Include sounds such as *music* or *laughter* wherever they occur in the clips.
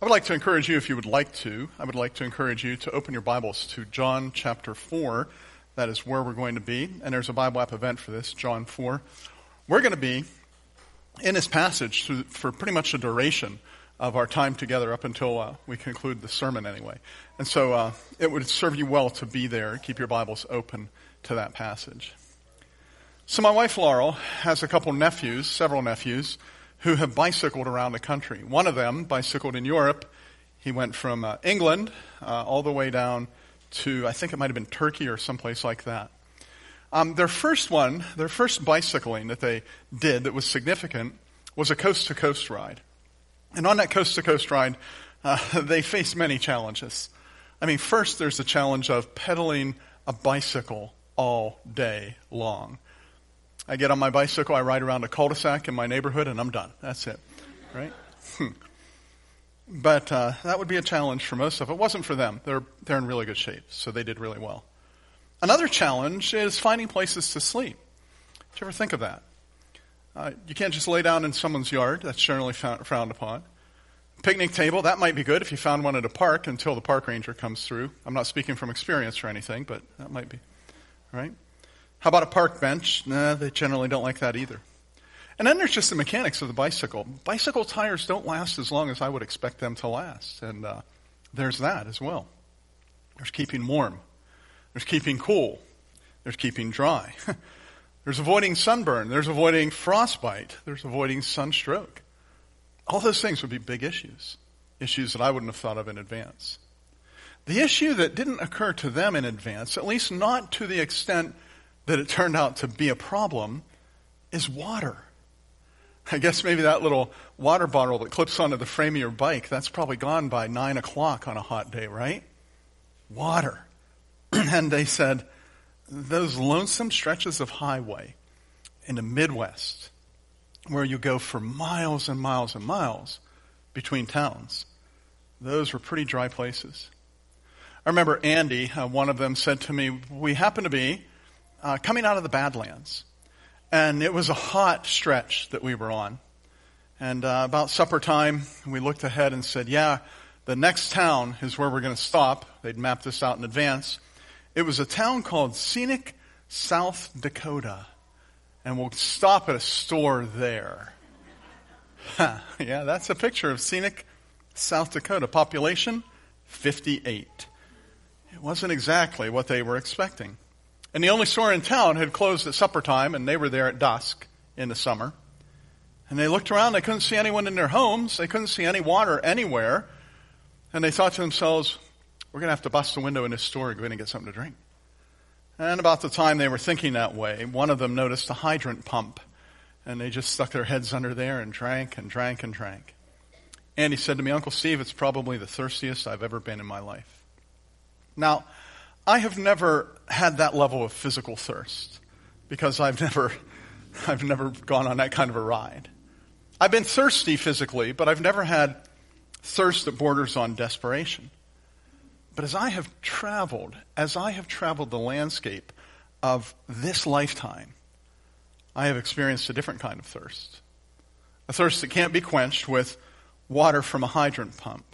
I would like to encourage you, if you would like to, I would like to encourage you to open your Bibles to John chapter 4. That is where we're going to be. And there's a Bible app event for this, John 4. We're going to be in this passage for pretty much the duration of our time together up until uh, we conclude the sermon anyway. And so uh, it would serve you well to be there. Keep your Bibles open to that passage. So my wife Laurel has a couple nephews, several nephews, who have bicycled around the country. One of them bicycled in Europe. He went from uh, England uh, all the way down to, I think it might have been Turkey or someplace like that. Um, their first one, their first bicycling that they did that was significant was a coast to coast ride. And on that coast to coast ride, uh, *laughs* they faced many challenges. I mean, first there's the challenge of pedaling a bicycle all day long. I get on my bicycle, I ride around a cul-de-sac in my neighborhood, and I'm done. That's it, right? Hmm. but uh, that would be a challenge for most of it. Wasn't for them. They're they're in really good shape, so they did really well. Another challenge is finding places to sleep. Did you ever think of that? Uh, you can't just lay down in someone's yard. That's generally found, frowned upon. Picnic table, that might be good if you found one at a park until the park ranger comes through. I'm not speaking from experience or anything, but that might be. Right? How about a park bench? Nah, they generally don't like that either. And then there's just the mechanics of the bicycle. Bicycle tires don't last as long as I would expect them to last. And uh, there's that as well. There's keeping warm. There's keeping cool. There's keeping dry. *laughs* there's avoiding sunburn. There's avoiding frostbite. There's avoiding sunstroke. All those things would be big issues. Issues that I wouldn't have thought of in advance. The issue that didn't occur to them in advance, at least not to the extent that it turned out to be a problem is water. I guess maybe that little water bottle that clips onto the frame of your bike, that's probably gone by nine o'clock on a hot day, right? Water. *clears throat* and they said, those lonesome stretches of highway in the Midwest, where you go for miles and miles and miles between towns, those were pretty dry places. I remember Andy, uh, one of them, said to me, We happen to be uh, coming out of the Badlands. And it was a hot stretch that we were on. And uh, about supper time, we looked ahead and said, yeah, the next town is where we're going to stop. They'd mapped this out in advance. It was a town called Scenic, South Dakota. And we'll stop at a store there. *laughs* yeah, that's a picture of Scenic, South Dakota. Population, 58. It wasn't exactly what they were expecting. And the only store in town had closed at supper time, and they were there at dusk in the summer. And they looked around, they couldn't see anyone in their homes, they couldn't see any water anywhere. And they thought to themselves, we're going to have to bust the window in this store and go in and get something to drink. And about the time they were thinking that way, one of them noticed a hydrant pump. And they just stuck their heads under there and drank and drank and drank. And he said to me, Uncle Steve, it's probably the thirstiest I've ever been in my life. Now, I have never had that level of physical thirst because I've never, *laughs* I've never gone on that kind of a ride. I've been thirsty physically, but I've never had thirst that borders on desperation. But as I have traveled, as I have traveled the landscape of this lifetime, I have experienced a different kind of thirst. A thirst that can't be quenched with water from a hydrant pump.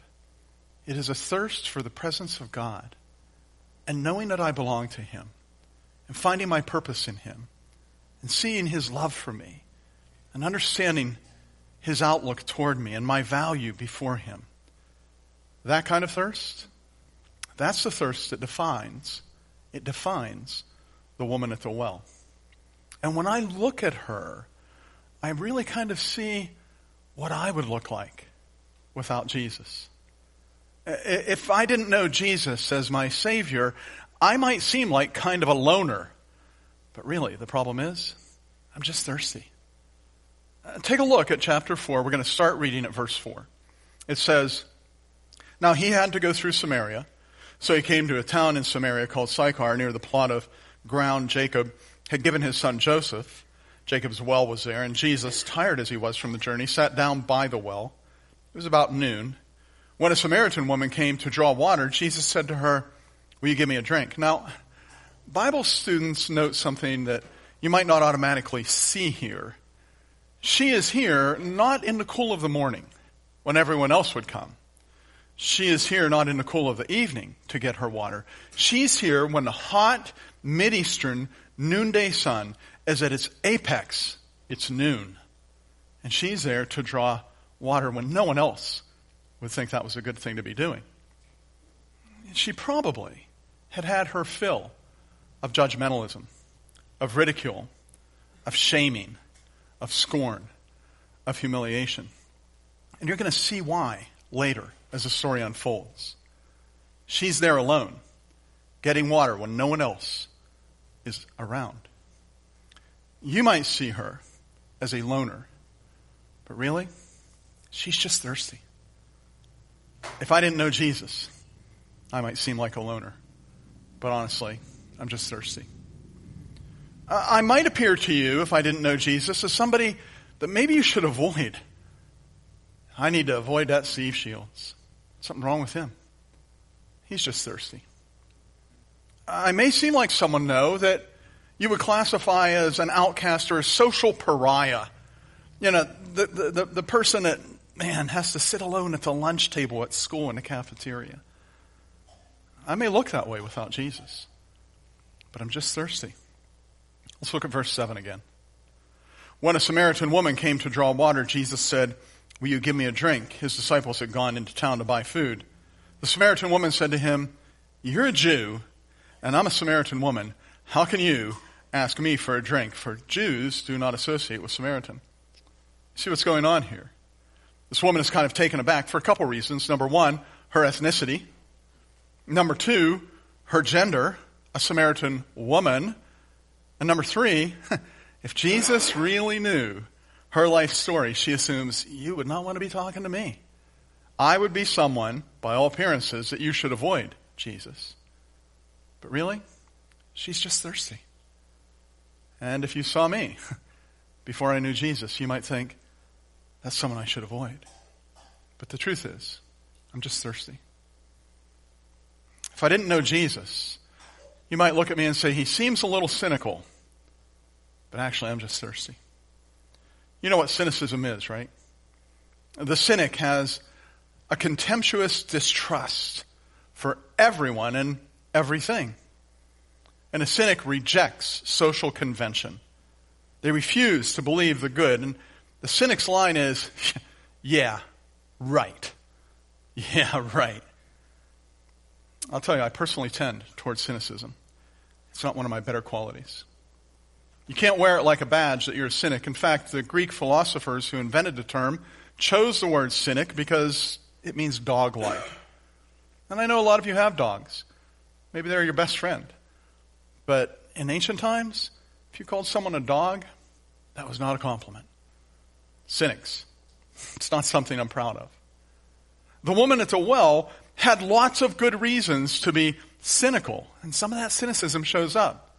It is a thirst for the presence of God and knowing that I belong to Him and finding my purpose in Him and seeing His love for me and understanding His outlook toward me and my value before Him. That kind of thirst, that's the thirst that defines, it defines the woman at the well. And when I look at her, I really kind of see what I would look like without Jesus. If I didn't know Jesus as my Savior, I might seem like kind of a loner. But really, the problem is, I'm just thirsty. Uh, take a look at chapter 4. We're going to start reading at verse 4. It says, Now he had to go through Samaria. So he came to a town in Samaria called Sychar, near the plot of ground Jacob had given his son Joseph. Jacob's well was there, and Jesus, tired as he was from the journey, sat down by the well. It was about noon. When a Samaritan woman came to draw water, Jesus said to her, Will you give me a drink? Now, Bible students note something that you might not automatically see here. She is here not in the cool of the morning when everyone else would come. She is here not in the cool of the evening to get her water. She's here when the hot Mideastern noonday sun is at its apex. It's noon. And she's there to draw water when no one else would think that was a good thing to be doing. She probably had had her fill of judgmentalism, of ridicule, of shaming, of scorn, of humiliation. And you're going to see why later as the story unfolds. She's there alone, getting water when no one else is around. You might see her as a loner, but really, she's just thirsty. If I didn't know Jesus, I might seem like a loner, but honestly, I'm just thirsty. I might appear to you, if I didn't know Jesus, as somebody that maybe you should avoid. I need to avoid that Steve Shields. Something wrong with him. He's just thirsty. I may seem like someone, though, that you would classify as an outcast or a social pariah. You know, the, the, the, person that, man, has to sit alone at the lunch table at school in the cafeteria. I may look that way without Jesus, but I'm just thirsty. Let's look at verse 7 again. When a Samaritan woman came to draw water, Jesus said, Will you give me a drink? His disciples had gone into town to buy food. The Samaritan woman said to him, You're a Jew, and I'm a Samaritan woman. How can you ask me for a drink? For Jews do not associate with Samaritan. See what's going on here? This woman is kind of taken aback for a couple reasons. Number one, her ethnicity. Number two, her gender, a Samaritan woman. And number three, *laughs* if Jesus really knew her life story, she assumes you would not want to be talking to me. I would be someone, by all appearances, that you should avoid, Jesus. But really, she's just thirsty. And if you saw me *laughs* before I knew Jesus, you might think, that's someone I should avoid. But the truth is, I'm just thirsty. If I didn't know Jesus, you might look at me and say, he seems a little cynical. But actually, I'm just thirsty. You know what cynicism is, right? The cynic has a contemptuous distrust for everyone and everything. And a cynic rejects social convention. They refuse to believe the good. And the cynic's line is, *laughs* yeah, right. *laughs* Yeah, right. I'll tell you, I personally tend towards cynicism. It's not one of my better qualities. You can't wear it like a badge that you're a cynic. In fact, the Greek philosophers who invented the term chose the word cynic because it means dog like. And I know a lot of you have dogs. Maybe they're your best friend. But in ancient times, if you called someone a dog, that was not a compliment. Cynics. It's not something I'm proud of. The woman at the well had lots of good reasons to be cynical, and some of that cynicism shows up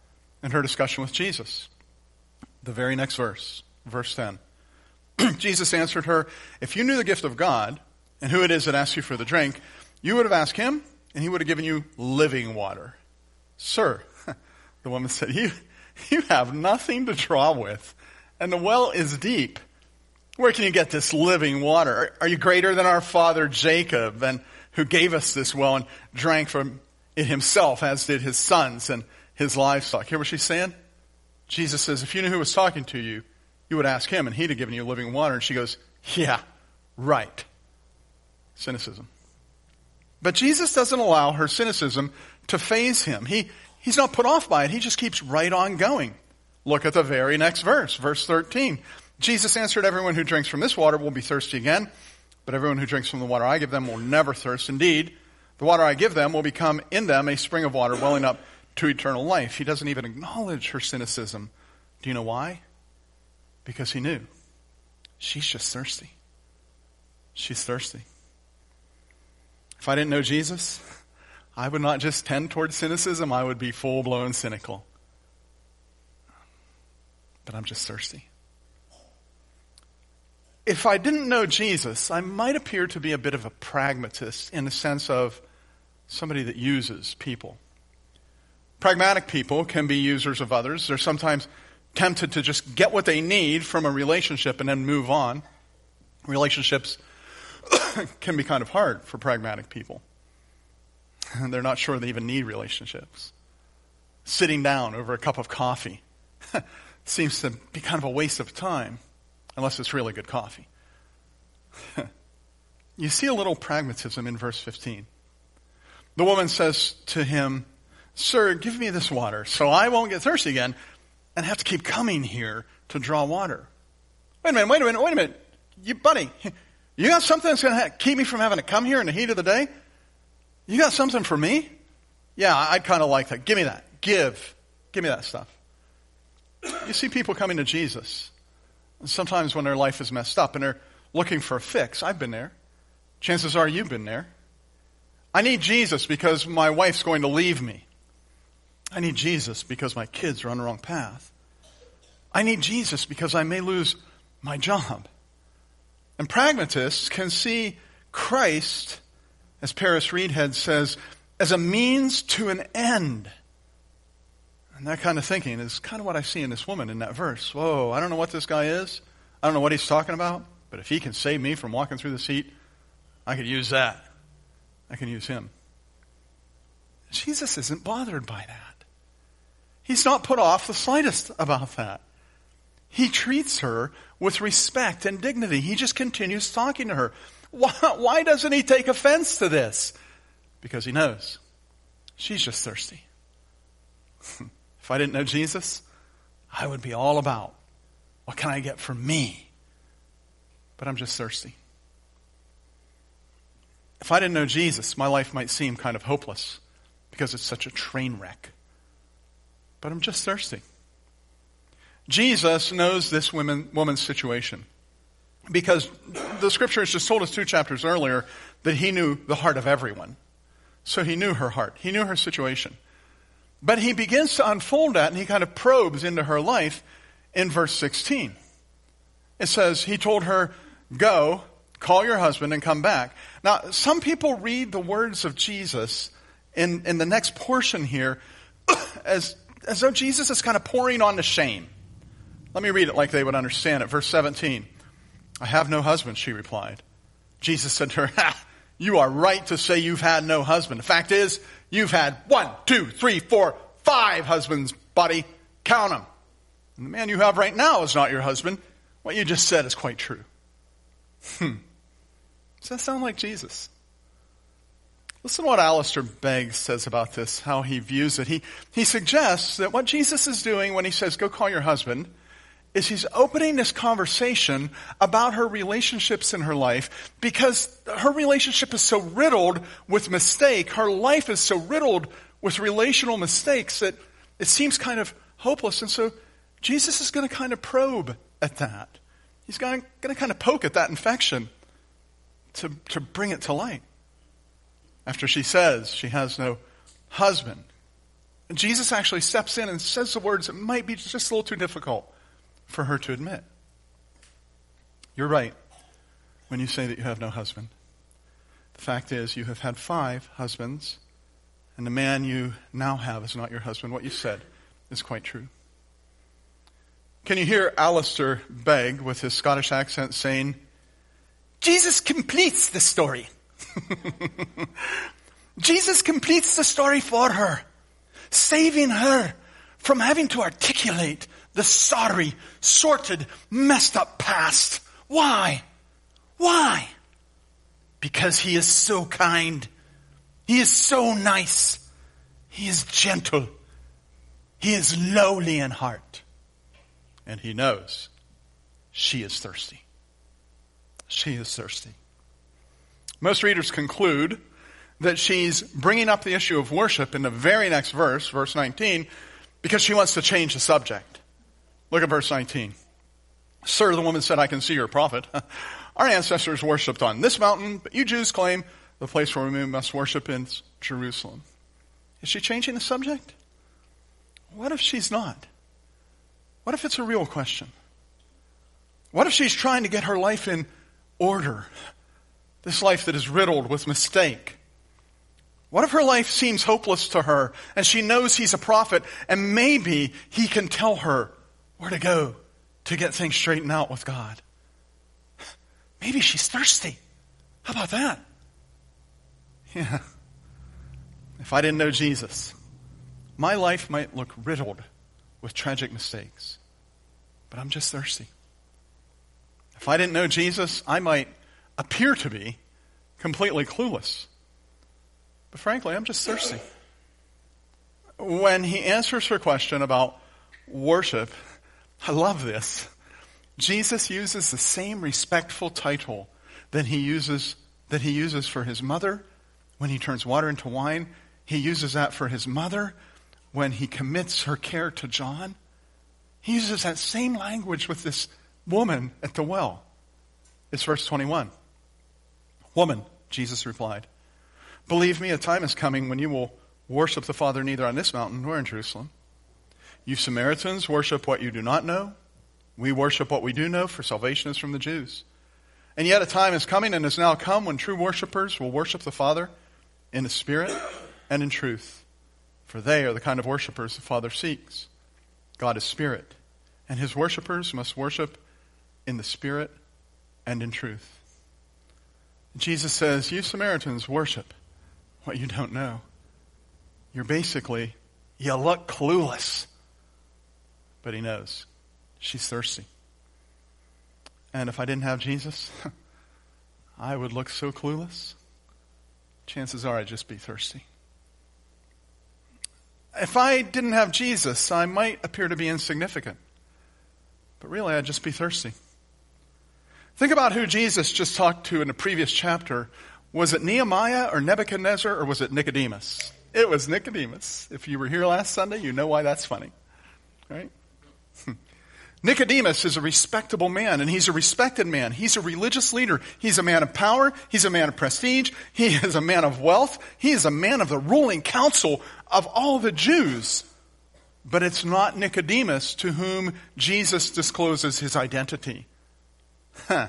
in her discussion with Jesus. The very next verse, verse 10. *clears throat* Jesus answered her, If you knew the gift of God and who it is that asks you for the drink, you would have asked him, and he would have given you living water. Sir, *laughs* the woman said, You, you have nothing to draw with, and the well is deep. Where can you get this living water? Are, you greater than our father Jacob, and who gave us this well and drank from it himself, as did his sons and his livestock? Hear what she's saying? Jesus says, if you knew who was talking to you, you would ask him and he'd have given you living water. And she goes, yeah, right. Cynicism. But Jesus doesn't allow her cynicism to phase him. He, he's not put off by it. He just keeps right on going. Look at the very next verse, verse 13. Jesus answered, everyone who drinks from this water will be thirsty again, but everyone who drinks from the water I give them will never thirst. Indeed, the water I give them will become in them a spring of water welling up to eternal life. He doesn't even acknowledge her cynicism. Do you know why? Because he knew. She's just thirsty. She's thirsty. If I didn't know Jesus, I would not just tend towards cynicism, I would be full blown cynical. But I'm just thirsty. If I didn't know Jesus, I might appear to be a bit of a pragmatist in the sense of somebody that uses people. Pragmatic people can be users of others. They're sometimes tempted to just get what they need from a relationship and then move on. Relationships *coughs* can be kind of hard for pragmatic people. *laughs* They're not sure they even need relationships. Sitting down over a cup of coffee *laughs* seems to be kind of a waste of time, unless it's really good coffee. *laughs* you see a little pragmatism in verse 15. The woman says to him, Sir, give me this water so I won't get thirsty again and have to keep coming here to draw water. Wait a minute, wait a minute, wait a minute. You, buddy, *laughs* you got something that's going to keep me from having to come here in the heat of the day? You got something for me? Yeah, I'd kind of like that. Give me that. Give. Give me that stuff. You see people coming to Jesus. Sometimes when their life is messed up and they're looking for a fix. I've been there. Chances are you've been there. I need Jesus because my wife's going to leave me. I need Jesus because my kids are on the wrong path. I need Jesus because I may lose my job. And pragmatists can see Christ, as Paris Reidhead says, as a means to an end. And that kind of thinking is kind of what I see in this woman in that verse. Whoa, I don't know what this guy is. I don't know what he's talking about. But if he can save me from walking through the seat, I could use that. I can use him. Jesus isn't bothered by that. He's not put off the slightest about that. He treats her with respect and dignity. He just continues talking to her. Why, why doesn't he take offense to this? Because he knows she's just thirsty. *laughs* if I didn't know Jesus, I would be all about what can I get for me? But I'm just thirsty. If I didn't know Jesus, my life might seem kind of hopeless because it's such a train wreck. But I'm just thirsty. Jesus knows this woman, woman's situation because the scripture has just told us two chapters earlier that he knew the heart of everyone. So he knew her heart. He knew her situation. But he begins to unfold that and he kind of probes into her life in verse 16. It says, he told her, go, call your husband and come back. Now, some people read the words of Jesus in, in the next portion here *coughs* as, as though Jesus is kind of pouring on the shame. Let me read it like they would understand it. Verse 17. I have no husband, she replied. Jesus said to her, *laughs* you are right to say you've had no husband. The fact is, you've had one, two, three, four, five husbands, buddy. Count them. And the man you have right now is not your husband. What you just said is quite true. Hmm. Does that sound like Jesus? Listen to what Alistair Begg says about this, how he views it. He, he suggests that what Jesus is doing when he says, go call your husband, is he's opening this conversation about her relationships in her life because her relationship is so riddled with mistake. Her life is so riddled with relational mistakes that it seems kind of hopeless. And so Jesus is going to kind of probe at that. He's going to, kind of poke at that infection to, to bring it to light. After she says she has no husband, Jesus actually steps in and says the words that might be just a little too difficult for her to admit. You're right when you say that you have no husband. The fact is, you have had five husbands, and the man you now have is not your husband. What you said is quite true. Can you hear Alistair Begg with his Scottish accent saying, Jesus completes the story. *laughs* Jesus completes the story for her, saving her from having to articulate the sorry, sorted, messed up past. Why? Why? Because he is so kind. He is so nice. He is gentle. He is lowly in heart. And he knows she is thirsty. She is thirsty. Most readers conclude that she's bringing up the issue of worship in the very next verse, verse 19, because she wants to change the subject. Look at verse 19. Sir, the woman said, I can see you're a prophet. *laughs* Our ancestors worshipped on this mountain, but you Jews claim the place where we must worship is Jerusalem. Is she changing the subject? What if she's not? What if it's a real question? What if she's trying to get her life in order? This life that is riddled with mistake. What if her life seems hopeless to her and she knows he's a prophet and maybe he can tell her where to go to get things straightened out with God. Maybe she's thirsty. How about that? Yeah. If I didn't know Jesus, my life might look riddled with tragic mistakes. But I'm just thirsty. If I didn't know Jesus, I might appear to be completely clueless. But frankly, I'm just thirsty. When he answers her question about worship, I love this. Jesus uses the same respectful title that he uses that he uses for his mother when he turns water into wine. He uses that for his mother when he commits her care to John. He uses that same language with this woman at the well. It's verse 21. Woman, Jesus replied, believe me, a time is coming when you will worship the Father neither on this mountain nor in Jerusalem. You Samaritans worship what you do not know. We worship what we do know, for salvation is from the Jews. And yet a time is coming and has now come when true worshippers will worship the Father in the Spirit and in truth. For they are the kind of worshippers the Father seeks. God is Spirit, and his worshippers must worship in the Spirit and in truth. Jesus says, You Samaritans worship what you don't know. You're basically, you look clueless. But he knows. She's thirsty. And if I didn't have Jesus, *laughs* I would look so clueless. Chances are I'd just be thirsty. If I didn't have Jesus, I might appear to be insignificant. But really, I'd just be thirsty. Think about who Jesus just talked to in the previous chapter. Was it Nehemiah or Nebuchadnezzar or was it Nicodemus? It was Nicodemus. If you were here last Sunday, you know why that's funny. Right? *laughs* Nicodemus is a respectable man, and he's a respected man. He's a religious leader. He's a man of power. He's a man of prestige. He *laughs* is a man of wealth. He is a man of the ruling council of all the Jews. But it's not Nicodemus to whom Jesus discloses his identity. *laughs* Huh.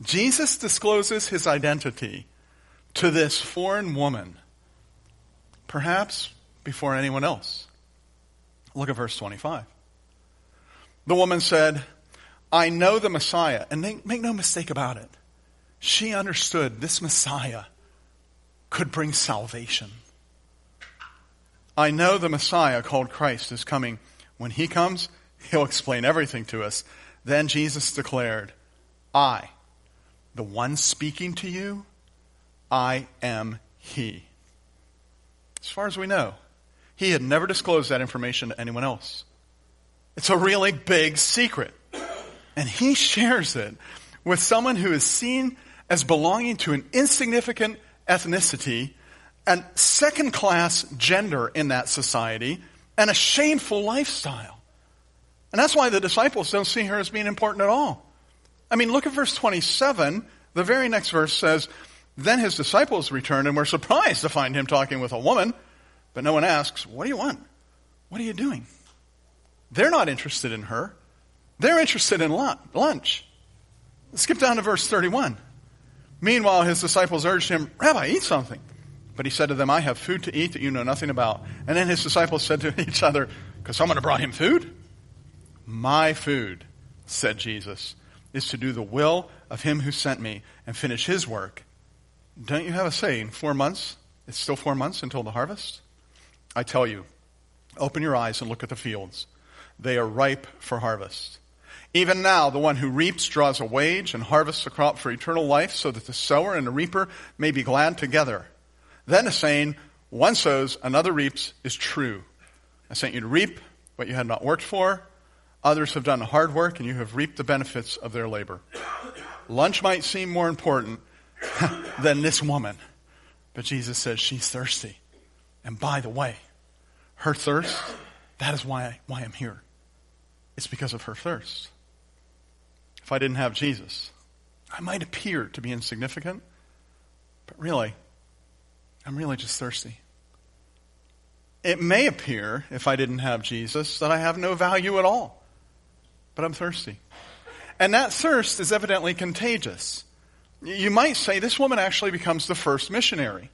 Jesus discloses his identity to this foreign woman, perhaps before anyone else. Look at verse 25. The woman said, I know the Messiah. And make, make no mistake about it. She understood this Messiah could bring salvation. I know the Messiah called Christ is coming. When he comes, he'll explain everything to us. Then Jesus declared, I, the one speaking to you, I am he. As far as we know, he had never disclosed that information to anyone else. It's a really big secret. And he shares it with someone who is seen as belonging to an insignificant ethnicity and second class gender in that society and a shameful lifestyle. And that's why the disciples don't see her as being important at all. I mean, look at verse 27. The very next verse says, Then his disciples returned and were surprised to find him talking with a woman. But no one asks, What do you want? What are you doing? They're not interested in her. They're interested in lunch. Skip down to verse 31. Meanwhile, his disciples urged him, Rabbi, eat something. But he said to them, I have food to eat that you know nothing about. And then his disciples said to *laughs* each other, Because someone have brought him food? My food, said Jesus, is to do the will of him who sent me and finish his work. Don't you have a saying, four months? It's still four months until the harvest? I tell you, open your eyes and look at the fields. They are ripe for harvest. Even now, the one who reaps draws a wage and harvests a crop for eternal life so that the sower and the reaper may be glad together. Then a saying, one sows, another reaps, is true. I sent you to reap what you had not worked for. Others have done the hard work and you have reaped the benefits of their labor. Lunch might seem more important *laughs* than this woman, but Jesus says she's thirsty. And by the way, her thirst, that is why, why I'm here. It's because of her thirst. If I didn't have Jesus, I might appear to be insignificant, but really, I'm really just thirsty. It may appear, if I didn't have Jesus, that I have no value at all but I'm thirsty. And that thirst is evidently contagious. You might say this woman actually becomes the first missionary.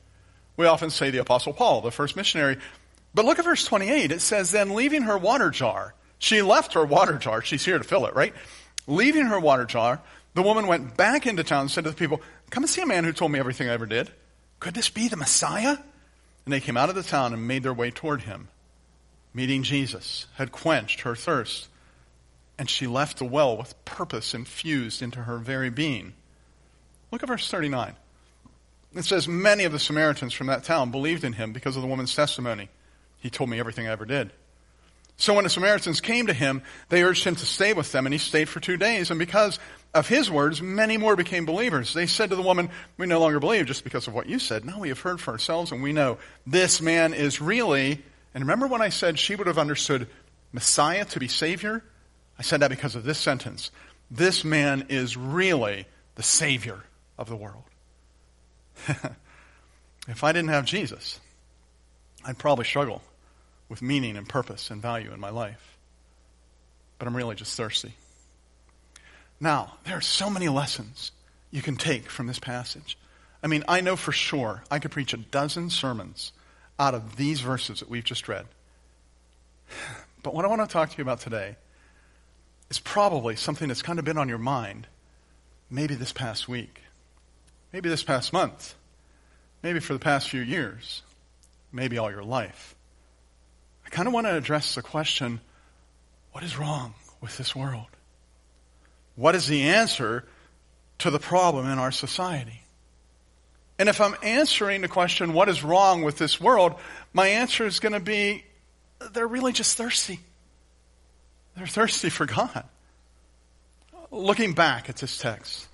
We often say the Apostle Paul, the first missionary. But look at verse 28. It says, Then leaving her water jar, she left her water jar. She's here to fill it, right? Leaving her water jar, The woman went back into town and said to the people, Come and see a man who told me everything I ever did. Could this be the Messiah? And they came out of the town and made their way toward him. Meeting Jesus had quenched her thirst, and she left the well with purpose infused into her very being. Look at verse 39. It says, Many of the Samaritans from that town believed in him because of the woman's testimony. He told me everything I ever did. So when the Samaritans came to him, they urged him to stay with them, and he stayed for two days. And because of his words, many more became believers. They said to the woman, We no longer believe just because of what you said. Now we have heard for ourselves, and we know this man is really. And remember when I said she would have understood Messiah to be Savior? I said that because of this sentence. This man is really the Savior of the world. *laughs* if I didn't have Jesus, I'd probably struggle with meaning and purpose and value in my life. But I'm really just thirsty. Now, there are so many lessons you can take from this passage. I mean, I know for sure I could preach a dozen sermons out of these verses that we've just read. But what I want to talk to you about today is probably something that's kind of been on your mind maybe this past week, maybe this past month, maybe for the past few years, maybe all your life. Kind of want to address the question what is wrong with this world? What is the answer to the problem in our society? And if I'm answering the question, what is wrong with this world, my answer is going to be, they're really just thirsty. They're thirsty for God. Looking back at this text,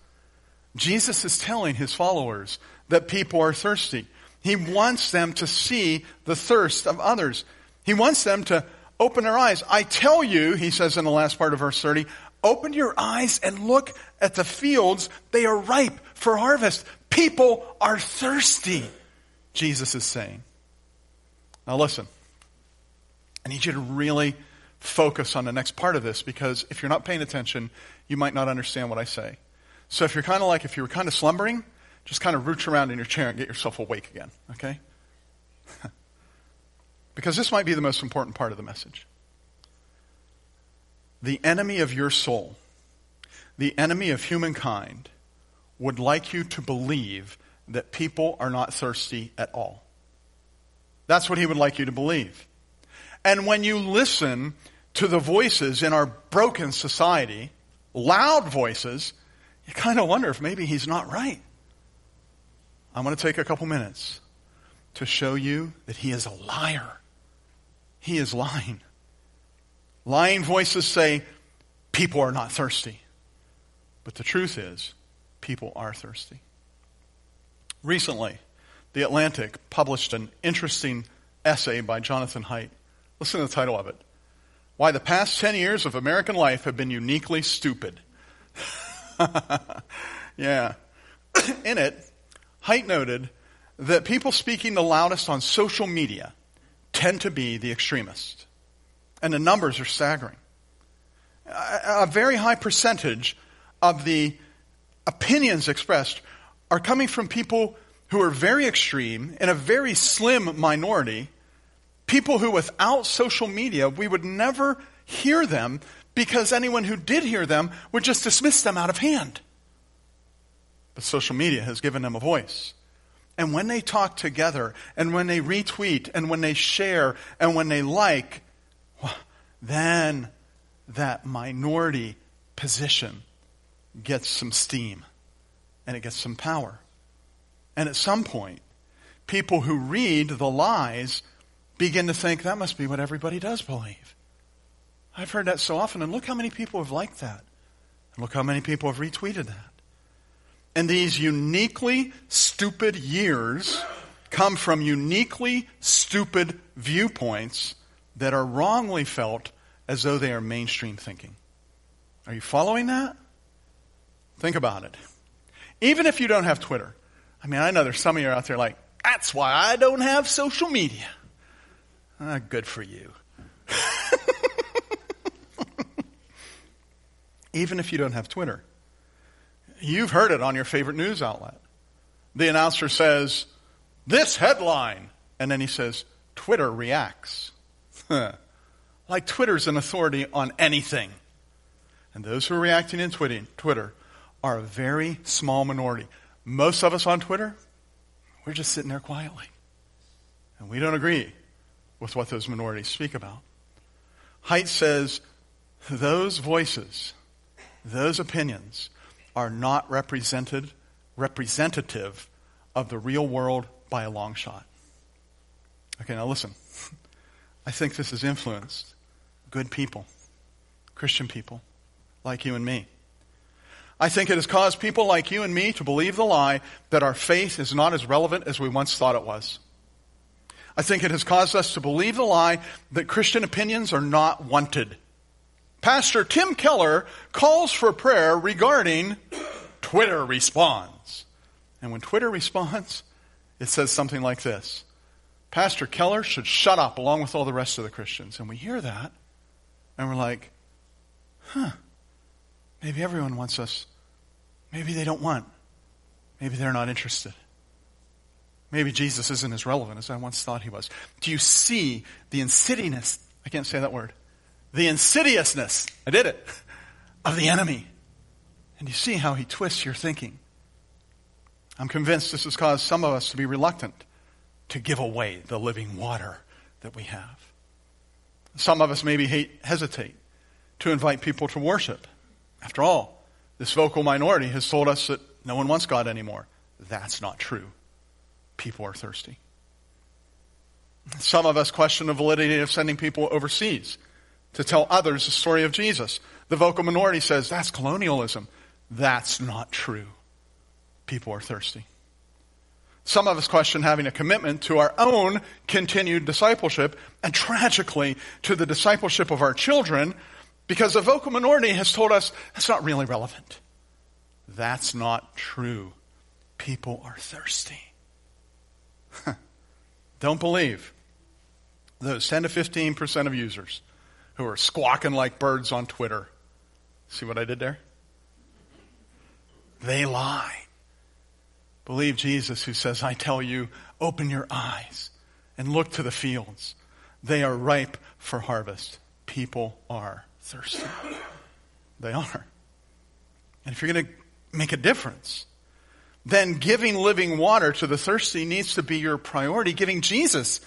Jesus is telling his followers that people are thirsty. He wants them to see the thirst of others. He wants them to open their eyes. I tell you, he says in the last part of verse 30, open your eyes and look at the fields. They are ripe for harvest. People are thirsty, Jesus is saying. Now listen, I need you to really focus on the next part of this because if you're not paying attention, you might not understand what I say. So if you're kind of like, if you were kind of slumbering, just kind of rooch around in your chair and get yourself awake again, okay? *laughs* Because this might be the most important part of the message. The enemy of your soul, the enemy of humankind, would like you to believe that people are not thirsty at all. That's what he would like you to believe. And when you listen to the voices in our broken society, loud voices, you kind of wonder if maybe he's not right. I'm going to take a couple minutes to show you that he is a liar he is lying. Lying voices say people are not thirsty. But the truth is, people are thirsty. Recently, The Atlantic published an interesting essay by Jonathan Haidt. Listen to the title of it Why the Past 10 Years of American Life Have Been Uniquely Stupid. *laughs* yeah. *clears throat* In it, Haidt noted that people speaking the loudest on social media tend to be the extremists. And the numbers are staggering. A, a very high percentage of the opinions expressed are coming from people who are very extreme in a very slim minority, people who without social media, we would never hear them because anyone who did hear them would just dismiss them out of hand. But social media has given them a voice. And when they talk together, and when they retweet, and when they share, and when they like, then that minority position gets some steam and it gets some power. And at some point, people who read the lies begin to think that must be what everybody does believe. I've heard that so often, and look how many people have liked that. And look how many people have retweeted that. And these uniquely stupid years come from uniquely stupid viewpoints that are wrongly felt as though they are mainstream thinking. Are you following that? Think about it. Even if you don't have Twitter, I mean, I know there's some of you out there like, that's why I don't have social media. Ah, good for you. *laughs* Even if you don't have Twitter. You've heard it on your favorite news outlet. The announcer says, This headline. And then he says, Twitter reacts. *laughs* like Twitter's an authority on anything. And those who are reacting in Twitter are a very small minority. Most of us on Twitter, we're just sitting there quietly. And we don't agree with what those minorities speak about. Haidt says those voices, those opinions, are not represented, representative of the real world by a long shot. Okay, now listen. *laughs* I think this has influenced good people, Christian people, like you and me. I think it has caused people like you and me to believe the lie that our faith is not as relevant as we once thought it was. I think it has caused us to believe the lie that Christian opinions are not wanted. Pastor Tim Keller calls for prayer regarding Twitter responds. And when Twitter responds, it says something like this Pastor Keller should shut up along with all the rest of the Christians. And we hear that, and we're like, huh, maybe everyone wants us. Maybe they don't want. Maybe they're not interested. Maybe Jesus isn't as relevant as I once thought he was. Do you see the insidiousness? I can't say that word. The insidiousness, I did it, of the enemy. And you see how he twists your thinking. I'm convinced this has caused some of us to be reluctant to give away the living water that we have. Some of us maybe hate, hesitate to invite people to worship. After all, this vocal minority has told us that no one wants God anymore. That's not true people are thirsty. Some of us question the validity of sending people overseas to tell others the story of Jesus. The vocal minority says that's colonialism. That's not true. People are thirsty. Some of us question having a commitment to our own continued discipleship and tragically to the discipleship of our children because the vocal minority has told us that's not really relevant. That's not true. People are thirsty. *laughs* Don't believe those 10 to 15% of users who are squawking like birds on Twitter. See what I did there? They lie. Believe Jesus who says, I tell you, open your eyes and look to the fields. They are ripe for harvest. People are thirsty. They are. And if you're going to make a difference, then giving living water to the thirsty needs to be your priority. Giving Jesus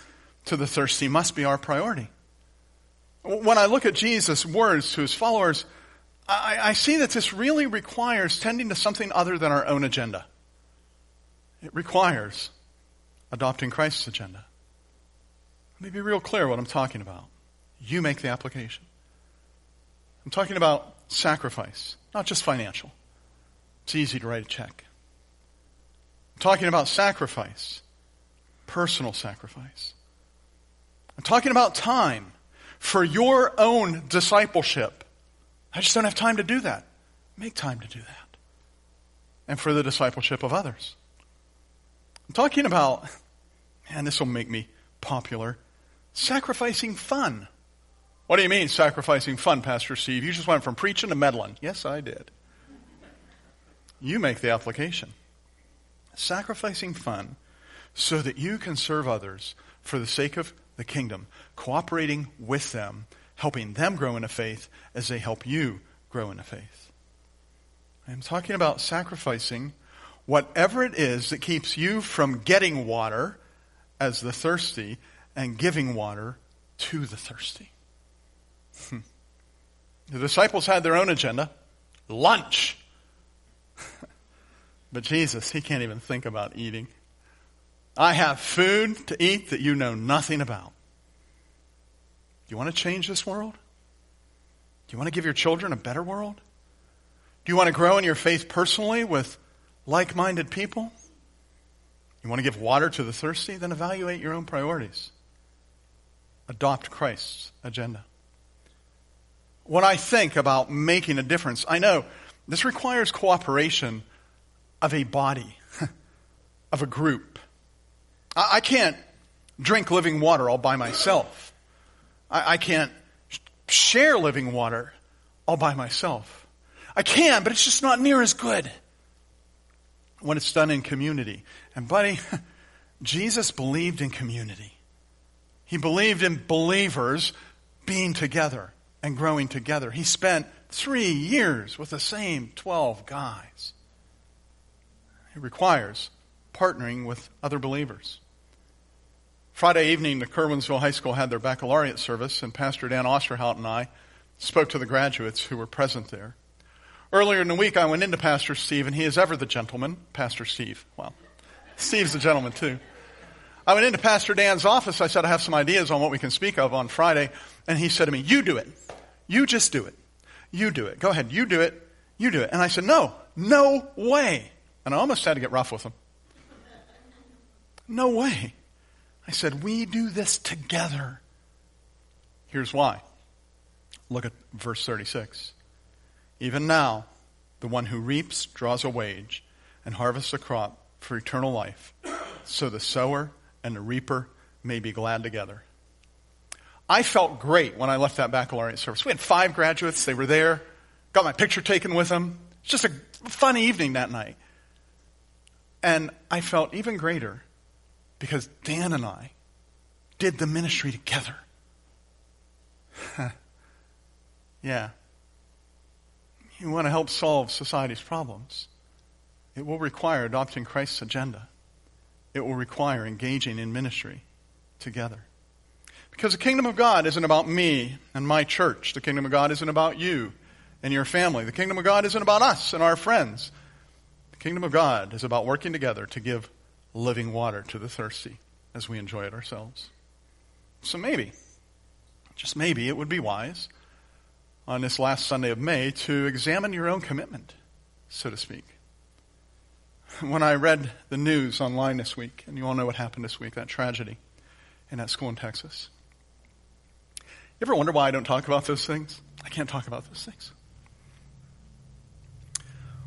to the thirsty must be our priority. When I look at Jesus' words to his followers, I, I, see that this really requires tending to something other than our own agenda. It requires adopting Christ's agenda. Let me be real clear what I'm talking about. You make the application. I'm talking about sacrifice, not just financial. It's easy to write a check. I'm talking about sacrifice, personal sacrifice. I'm talking about time for your own discipleship. I just don't have time to do that. Make time to do that. And for the discipleship of others. I'm talking about, and this will make me popular, sacrificing fun. What do you mean, sacrificing fun, Pastor Steve? You just went from preaching to meddling. Yes, I did. You make the application sacrificing fun so that you can serve others for the sake of the kingdom, cooperating with them, helping them grow in a faith as they help you grow in a faith. I'm talking about sacrificing whatever it is that keeps you from getting water as the thirsty and giving water to the thirsty. Hmm. The disciples had their own agenda lunch. *laughs* But Jesus, he can't even think about eating. I have food to eat that you know nothing about. Do you want to change this world? Do you want to give your children a better world? Do you want to grow in your faith personally with like minded people? You want to give water to the thirsty? Then evaluate your own priorities. Adopt Christ's agenda. When I think about making a difference, I know this requires cooperation of a body, *laughs* of a group. I, can't drink living water all by myself. I, I can't share living water all by myself. I can, but it's just not near as good when it's done in community. And, buddy, *laughs* Jesus believed in community. He believed in believers being together and growing together. He spent three years with the same 12 guys. It requires partnering with other believers. Friday evening, the Curwensville High School had their baccalaureate service, and Pastor Dan Osterhout and I spoke to the graduates who were present there. Earlier in the week, I went into Pastor Steve, and he is ever the gentleman. Pastor Steve. Well, Steve's the gentleman, too. I went into Pastor Dan's office. I said, I have some ideas on what we can speak of on Friday. And he said to me, You do it. You just do it. You do it. Go ahead. You do it. You do it. And I said, No, no way. And I almost had to get rough with him. No way. I said, We do this together. Here's why. Look at verse 36. Even now, the one who reaps draws a wage and harvests a crop for eternal life, so the sower and the reaper may be glad together. I felt great when I left that baccalaureate service. We had five graduates, they were there, got my picture taken with them. It's just a fun evening that night. And I felt even greater because Dan and I did the ministry together. *laughs* yeah. You want to help solve society's problems. It will require adopting Christ's agenda. It will require engaging in ministry together. Because the kingdom of God isn't about me and my church. The kingdom of God isn't about you and your family. The kingdom of God isn't about us and our friends. The kingdom of God is about working together to give living water to the thirsty as we enjoy it ourselves. So maybe, just maybe, it would be wise on this last Sunday of May to examine your own commitment, so to speak. When I read the news online this week, and you all know what happened this week, that tragedy in that school in Texas. You ever wonder why I don't talk about those things? I can't talk about those things.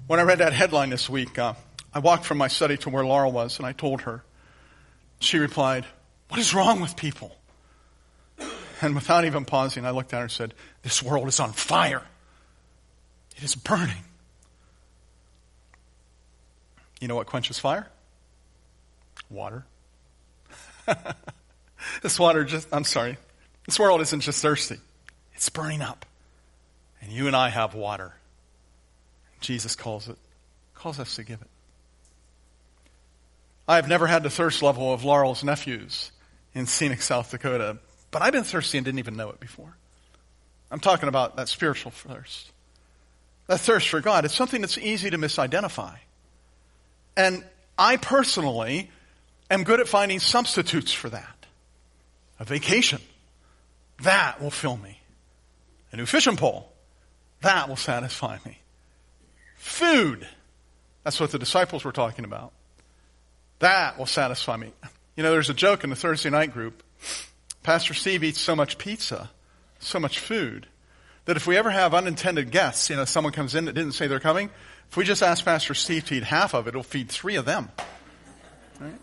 When I read that headline this week, uh, I walked from my study to where Laurel was, and I told her. She replied, What is wrong with people? And without even pausing, I looked at her and said, This world is on fire. It is burning. You know what quenches fire? Water. *laughs* this water just, I'm sorry, this world isn't just thirsty, it's burning up. And you and I have water. Jesus calls it, calls us to give it. I have never had the thirst level of Laurel's nephews in scenic South Dakota, but I've been thirsty and didn't even know it before. I'm talking about that spiritual thirst. That thirst for God. It's something that's easy to misidentify. And I personally am good at finding substitutes for that. A vacation. That will fill me. A new fishing pole. That will satisfy me. Food. That's what the disciples were talking about. That will satisfy me. You know, there's a joke in the Thursday night group. Pastor Steve eats so much pizza, so much food, that if we ever have unintended guests, you know, someone comes in that didn't say they're coming, if we just ask Pastor Steve to eat half of it, it'll feed three of them. Right?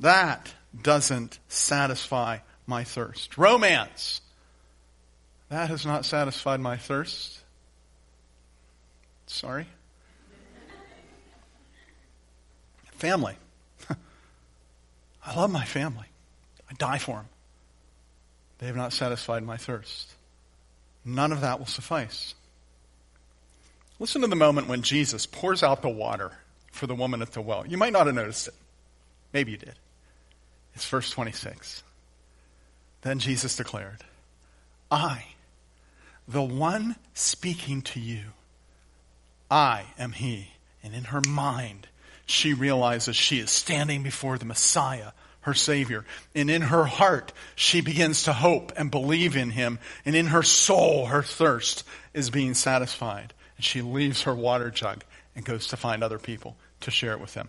That doesn't satisfy my thirst. Romance. That has not satisfied my thirst. Sorry. Family. *laughs* I love my family. I die for them. They have not satisfied my thirst. None of that will suffice. Listen to the moment when Jesus pours out the water for the woman at the well. You might not have noticed it. Maybe you did. It's verse 26. Then Jesus declared, I, the one speaking to you, I am he. And in her mind, she realizes she is standing before the Messiah, her Savior. And in her heart, she begins to hope and believe in Him. And in her soul, her thirst is being satisfied. And she leaves her water jug and goes to find other people to share it with them.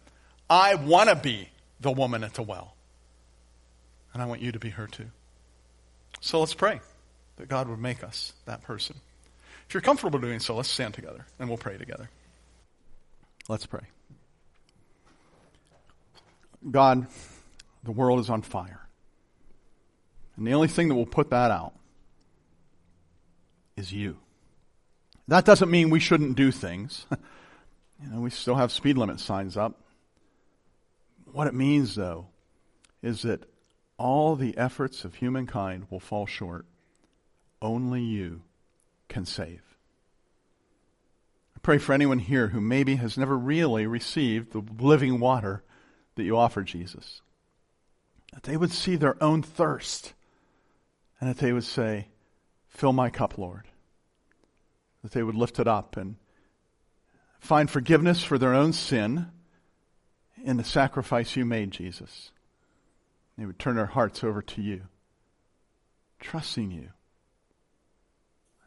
I want to be the woman at the well. And I want you to be her too. So let's pray that God would make us that person. If you're comfortable doing so, let's stand together and we'll pray together. Let's pray. God, the world is on fire. And the only thing that will put that out is you. That doesn't mean we shouldn't do things. *laughs* you know, we still have speed limit signs up. What it means, though, is that all the efforts of humankind will fall short only you can save. I pray for anyone here who maybe has never really received the living water that you offer, Jesus, that they would see their own thirst and that they would say, Fill my cup, Lord. That they would lift it up and find forgiveness for their own sin in the sacrifice you made, Jesus. They would turn their hearts over to you, trusting you.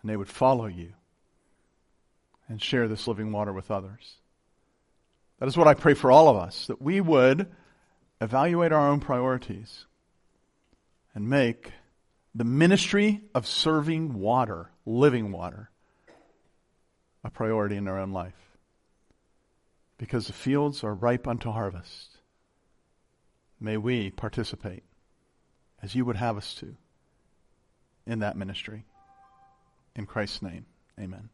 And they would follow you and share this living water with others. That is what I pray for all of us, that we would evaluate our own priorities and make the ministry of serving water, living water, a priority in our own life. Because the fields are ripe unto harvest. May we participate as you would have us to in that ministry. In Christ's name, amen.